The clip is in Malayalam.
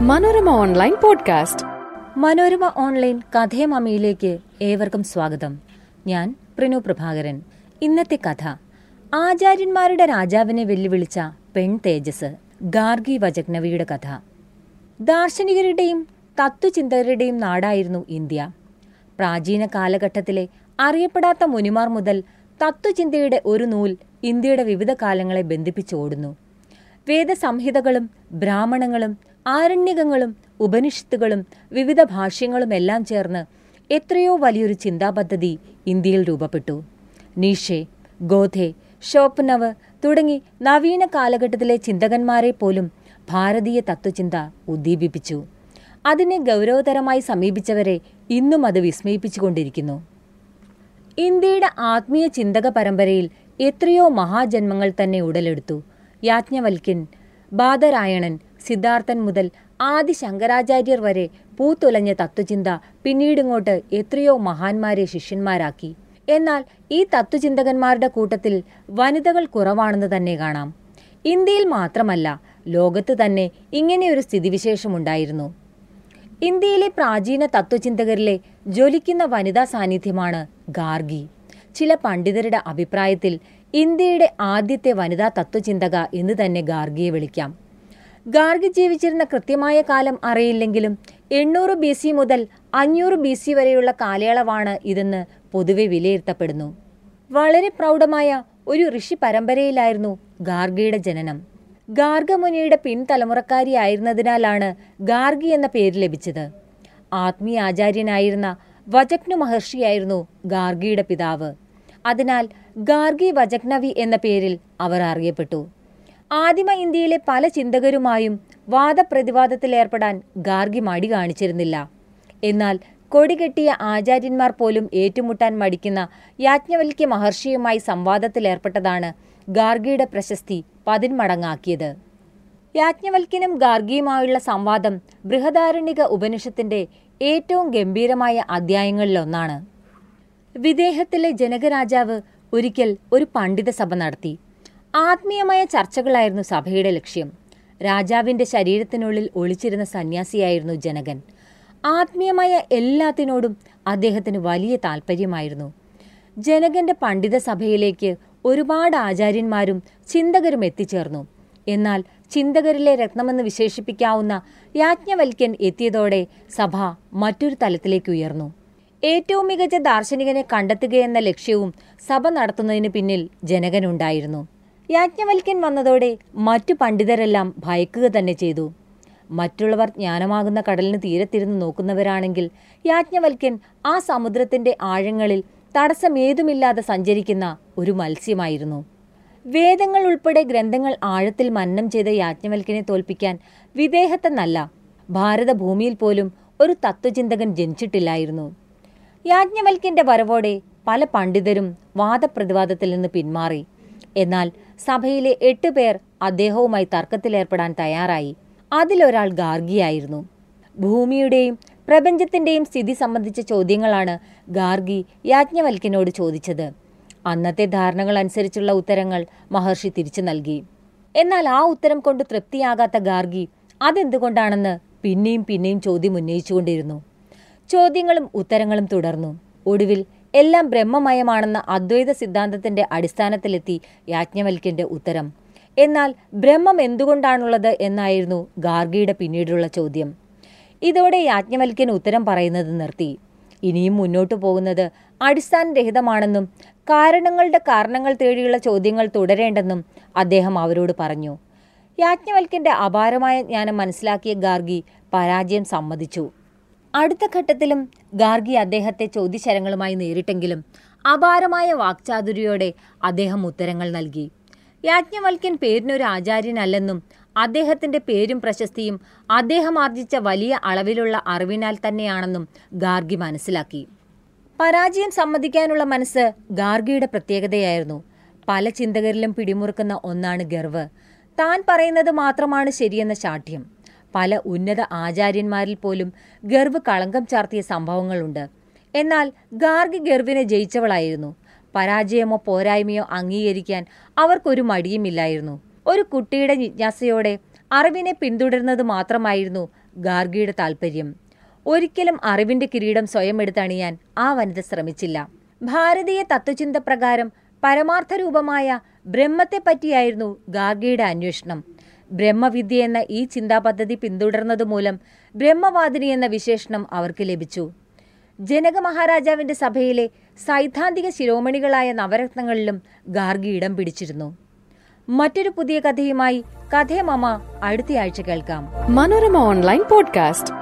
Manorama online podcast. Manorama online കഥയമമ്മയിലേക്ക് ഏവർക്കും സ്വാഗതം. ഞാൻ പ്രിനു പ്രഭാകരൻ. ഇന്നത്തെ കഥ. ആചാര്യന്മാരുടെ രാജാവിനെ വെല്ലുവിളിച്ച പെൺ തേജസ് ഗാർഗി വജഗ്നവിയുടെ കഥ. ദാർശനികരുടെയും തത്വചിന്തകരുടെയും നാടായിരുന്നു ഇന്ത്യ. പ്രാചീന കാലഘട്ടത്തിലെ അറിയപ്പെടാത്ത മുനിമാർ മുതൽ തത്വചിന്തയുടെ ഒരു നൂൽ ഇന്ത്യയുടെ വിവിധ കാലങ്ങളെ ബന്ധിപ്പിച്ചോടുന്നു വേദസംഹിതകളും ബ്രാഹ്മണങ്ങളും ആരണ്യകങ്ങളും ഉപനിഷത്തുകളും വിവിധ ഭാഷ്യങ്ങളുമെല്ലാം ചേർന്ന് എത്രയോ വലിയൊരു ചിന്താപദ്ധതി ഇന്ത്യയിൽ രൂപപ്പെട്ടു. നീഷെ ഗോധെ ഷോപ്നവ് തുടങ്ങി നവീന കാലഘട്ടത്തിലെ ചിന്തകന്മാരെ പോലും ഭാരതീയ തത്വചിന്ത ഉദ്ദീപിപ്പിച്ചു. അതിനെ ഗൗരവതരമായി സമീപിച്ചവരെ ഇന്നും അത് വിസ്മയിപ്പിച്ചുകൊണ്ടിരിക്കുന്നു. ഇന്ത്യയുടെ ആത്മീയ ചിന്തക പരമ്പരയിൽ എത്രയോ മഹാജന്മങ്ങൾ തന്നെ ഉടലെടുത്തു. യാജ്ഞവൽക്കിൻ ബാദരായണൻ സിദ്ധാർത്ഥൻ മുതൽ ആദി ശങ്കരാചാര്യർ വരെ പൂത്തുലഞ്ഞ തത്വചിന്ത പിന്നീടിങ്ങോട്ട് എത്രയോ മഹാന്മാരെ ശിഷ്യന്മാരാക്കി. എന്നാൽ ഈ തത്വചിന്തകന്മാരുടെ കൂട്ടത്തിൽ വനിതകൾ കുറവാണെന്ന് തന്നെ കാണാം. ഇന്ത്യയിൽ മാത്രമല്ല ലോകത്ത് തന്നെ ഇങ്ങനെയൊരു സ്ഥിതിവിശേഷമുണ്ടായിരുന്നു. ഇന്ത്യയിലെ പ്രാചീന തത്വചിന്തകരിലെ ജ്വലിക്കുന്ന വനിതാ സാന്നിധ്യമാണ് ഗാർഗി. ചില പണ്ഡിതരുടെ അഭിപ്രായത്തിൽ ഇന്ത്യയുടെ ആദ്യത്തെ വനിതാ തത്വചിന്തക എന്ന് തന്നെ ഗാർഗിയെ വിളിക്കാം. ഗാർഗി ജീവിച്ചിരുന്ന കൃത്യമായ കാലം അറിയില്ലെങ്കിലും എണ്ണൂറ് ബി സി മുതൽ അഞ്ഞൂറ് ബി സി വരെയുള്ള കാലയളവാണ് ഇതെന്ന് പൊതുവെ വിലയിരുത്തപ്പെടുന്നു. വളരെ പ്രൗഢമായ ഒരു ഋഷി പരമ്പരയിലായിരുന്നു ഗാർഗിയുടെ ജനനം. ഗാർഗമുനിയുടെ പിൻതലമുറക്കാരിയായിരുന്നതിനാലാണ് ഗാർഗി എന്ന പേര് ലഭിച്ചത്. ആത്മീയ ആചാര്യനായിരുന്ന വജഗ്നു മഹർഷിയായിരുന്നു ഗാർഗിയുടെ പിതാവ്. അതിനാൽ ഗാർഗി വജഗ്നവി എന്ന പേരിൽ അവർ അറിയപ്പെട്ടു. ആദിമ ഇന്ത്യയിലെ പല ചിന്തകരുമായും വാദപ്രതിവാദത്തിലേർപ്പെടാൻ ഗാർഗി മടി കാണിച്ചിരുന്നില്ല. എന്നാൽ കൊടികെട്ടിയ ആചാര്യന്മാർ പോലും ഏറ്റുമുട്ടാൻ മടിക്കുന്ന യാജ്ഞവൽക്യ മഹർഷിയുമായി സംവാദത്തിലേർപ്പെട്ടതാണ് ഗാർഗിയുടെ പ്രശസ്തി പതിന്മടങ്ങാക്കിയത്. യാജ്ഞവൽക്യനും ഗാർഗിയുമായുള്ള സംവാദം ബൃഹദാരണിക ഉപനിഷത്തിന്റെ ഏറ്റവും ഗംഭീരമായ അധ്യായങ്ങളിലൊന്നാണ്. വിദേഹത്തിലെ ജനകരാജാവ് ഒരിക്കൽ ഒരു പണ്ഡിത സഭ നടത്തി. ആത്മീയമായ ചർച്ചകളായിരുന്നു സഭയുടെ ലക്ഷ്യം. രാജാവിന്റെ ശരീരത്തിനുള്ളിൽ ഒളിച്ചിരുന്ന സന്യാസിയായിരുന്നു ജനകൻ. ആത്മീയമായ എല്ലാത്തിനോടും അദ്ദേഹത്തിന് വലിയ താല്പര്യമായിരുന്നു ജനകന്റെ പണ്ഡിത സഭയിലേക്ക് ഒരുപാട് ആചാര്യന്മാരും ചിന്തകരും എത്തിച്ചേർന്നു. എന്നാൽ ചിന്തകരിലെ രത്നമെന്ന് വിശേഷിപ്പിക്കാവുന്ന യാജ്ഞവൽക്യൻ എത്തിയതോടെ സഭ മറ്റൊരു തലത്തിലേക്ക് ഉയർന്നു. ഏറ്റവും മികച്ച ദാർശനികനെ കണ്ടെത്തുകയെന്ന ലക്ഷ്യവും സഭ നടത്തുന്നതിന് പിന്നിൽ ജനകനുണ്ടായിരുന്നു. യാജ്ഞവൽക്യൻ വന്നതോടെ മറ്റു പണ്ഡിതരെല്ലാം ഭയക്കുക തന്നെ ചെയ്തു. മറ്റുള്ളവർ ജ്ഞാനമാകുന്ന കടലിന് തീരത്തിരുന്ന് നോക്കുന്നവരാണെങ്കിൽ യാജ്ഞവൽക്യൻ ആ സമുദ്രത്തിന്റെ ആഴങ്ങളിൽ തടസ്സമേതുമില്ലാതെ സഞ്ചരിക്കുന്ന ഒരു മത്സ്യമായിരുന്നു. വേദങ്ങൾ ഉൾപ്പെടെ ഗ്രന്ഥങ്ങൾ ആഴത്തിൽ മന്നം ചെയ്ത യാജ്ഞവൽക്കനെ തോൽപ്പിക്കാൻ വിദേഹത്തെന്നല്ല ഭാരതഭൂമിയിൽ പോലും ഒരു തത്വചിന്തകൻ ജനിച്ചിട്ടില്ലായിരുന്നു. യാജ്ഞവൽക്കന്റെ വരവോടെ പല പണ്ഡിതരും വാദപ്രതിവാദത്തിൽ നിന്ന് പിന്മാറി. എന്നാൽ സഭയിലെ എട്ട് പേർ അദ്ദേഹവുമായി തർക്കത്തിലേർപ്പെടാൻ തയ്യാറായി. അതിലൊരാൾ ഗാർഗിയായിരുന്നു. ഭൂമിയുടെയും പ്രപഞ്ചത്തിന്റെയും സ്ഥിതി സംബന്ധിച്ച ചോദ്യങ്ങളാണ് ഗാർഗി യാജ്ഞവൽക്കനോട് ചോദിച്ചത്. അന്നത്തെ ധാരണകൾ അനുസരിച്ചുള്ള ഉത്തരങ്ങൾ മഹർഷി തിരിച്ചു നൽകി. എന്നാൽ ആ ഉത്തരം കൊണ്ട് തൃപ്തിയാകാത്ത ഗാർഗി അതെന്തുകൊണ്ടാണെന്ന് പിന്നെയും പിന്നെയും ചോദ്യം ഉന്നയിച്ചുകൊണ്ടിരുന്നു. ചോദ്യങ്ങളും ഉത്തരങ്ങളും തുടർന്നു. ഒടുവിൽ എല്ലാം ബ്രഹ്മമയമാണെന്ന അദ്വൈത സിദ്ധാന്തത്തിന്റെ അടിസ്ഥാനത്തിലെത്തി യാജ്ഞവൽക്കന്റെ ഉത്തരം. എന്നാൽ ബ്രഹ്മം എന്തുകൊണ്ടാണുള്ളത് എന്നായിരുന്നു ഗാർഗിയുടെ പിന്നീടുള്ള ചോദ്യം. ഇതോടെ യാജ്ഞവൽക്കൻ ഉത്തരം പറയുന്നത് നിർത്തി. ഇനിയും മുന്നോട്ട് പോകുന്നത് അടിസ്ഥാനരഹിതമാണെന്നും കാരണങ്ങളുടെ കാരണങ്ങൾ തേടിയുള്ള ചോദ്യങ്ങൾ തുടരേണ്ടെന്നും അദ്ദേഹം അവരോട് പറഞ്ഞു. യാജ്ഞവൽക്കന്റെ അപാരമായ ജ്ഞാനം മനസ്സിലാക്കിയ ഗാർഗി പരാജയം സമ്മതിച്ചു. അടുത്ത ഘട്ടത്തിലും ഗാർഗി അദ്ദേഹത്തെ ചോദ്യശരങ്ങളുമായി നേരിട്ടെങ്കിലും അപാരമായ വാക്ചാതുരിയോടെ അദ്ദേഹം ഉത്തരങ്ങൾ നൽകി. യാജ്ഞവൽക്കൻ പേരിനൊരു ആചാര്യനല്ലെന്നും അദ്ദേഹത്തിന്റെ പേരും പ്രശസ്തിയും അദ്ദേഹം ആർജിച്ച വലിയ അളവിലുള്ള അറിവിനാൽ തന്നെയാണെന്നും ഗാർഗി മനസ്സിലാക്കി. പരാജയം സമ്മതിക്കാനുള്ള മനസ്സ് ഗാർഗിയുടെ പ്രത്യേകതയായിരുന്നു. പല ചിന്തകരിലും പിടിമുറുക്കുന്ന ഒന്നാണ് ഗർവ്. താൻ പറയുന്നത് മാത്രമാണ് ശരിയെന്ന ശാഠ്യം. പല ഉന്നത ആചാര്യന്മാരിൽ പോലും ഗർവ് കളങ്കം ചാർത്തിയ സംഭവങ്ങളുണ്ട്. എന്നാൽ ഗാർഗി ഗർവിനെ ജയിച്ചവളായിരുന്നു. പരാജയമോ പോരായ്മയോ അംഗീകരിക്കാൻ അവർക്കൊരു മടിയുമില്ലായിരുന്നു. ഒരു കുട്ടിയുടെ ജിജ്ഞാസയോടെ അറിവിനെ പിന്തുടരുന്നത് മാത്രമായിരുന്നു ഗാർഗിയുടെ താൽപര്യം. ഒരിക്കലും അറിവിന്റെ കിരീടം സ്വയം എടുത്തണിയാൻ ആ വനിത ശ്രമിച്ചില്ല. ഭാരതീയ തത്വചിന്ത പ്രകാരം പരമാർത്ഥ രൂപമായ ബ്രഹ്മത്തെപ്പറ്റിയായിരുന്നു ഗാർഗിയുടെ അന്വേഷണം. ബ്രഹ്മവിദ്യ എന്ന ഈ ചിന്താപദ്ധതി പിന്തുടർന്നതുമൂലം ബ്രഹ്മവാദിനി എന്ന വിശേഷണം അവർക്ക് ലഭിച്ചു. ജനക മഹാരാജാവിന്റെ സഭയിലെ സൈദ്ധാന്തിക ശിരോമണികളായ നവരത്നങ്ങളിലും ഗാർഗി ഇടം പിടിച്ചിരുന്നു. മറ്റൊരു പുതിയ കഥയുമായി കഥേ മമ അടുത്തയാഴ്ച കേൾക്കാം. Manorama online podcast.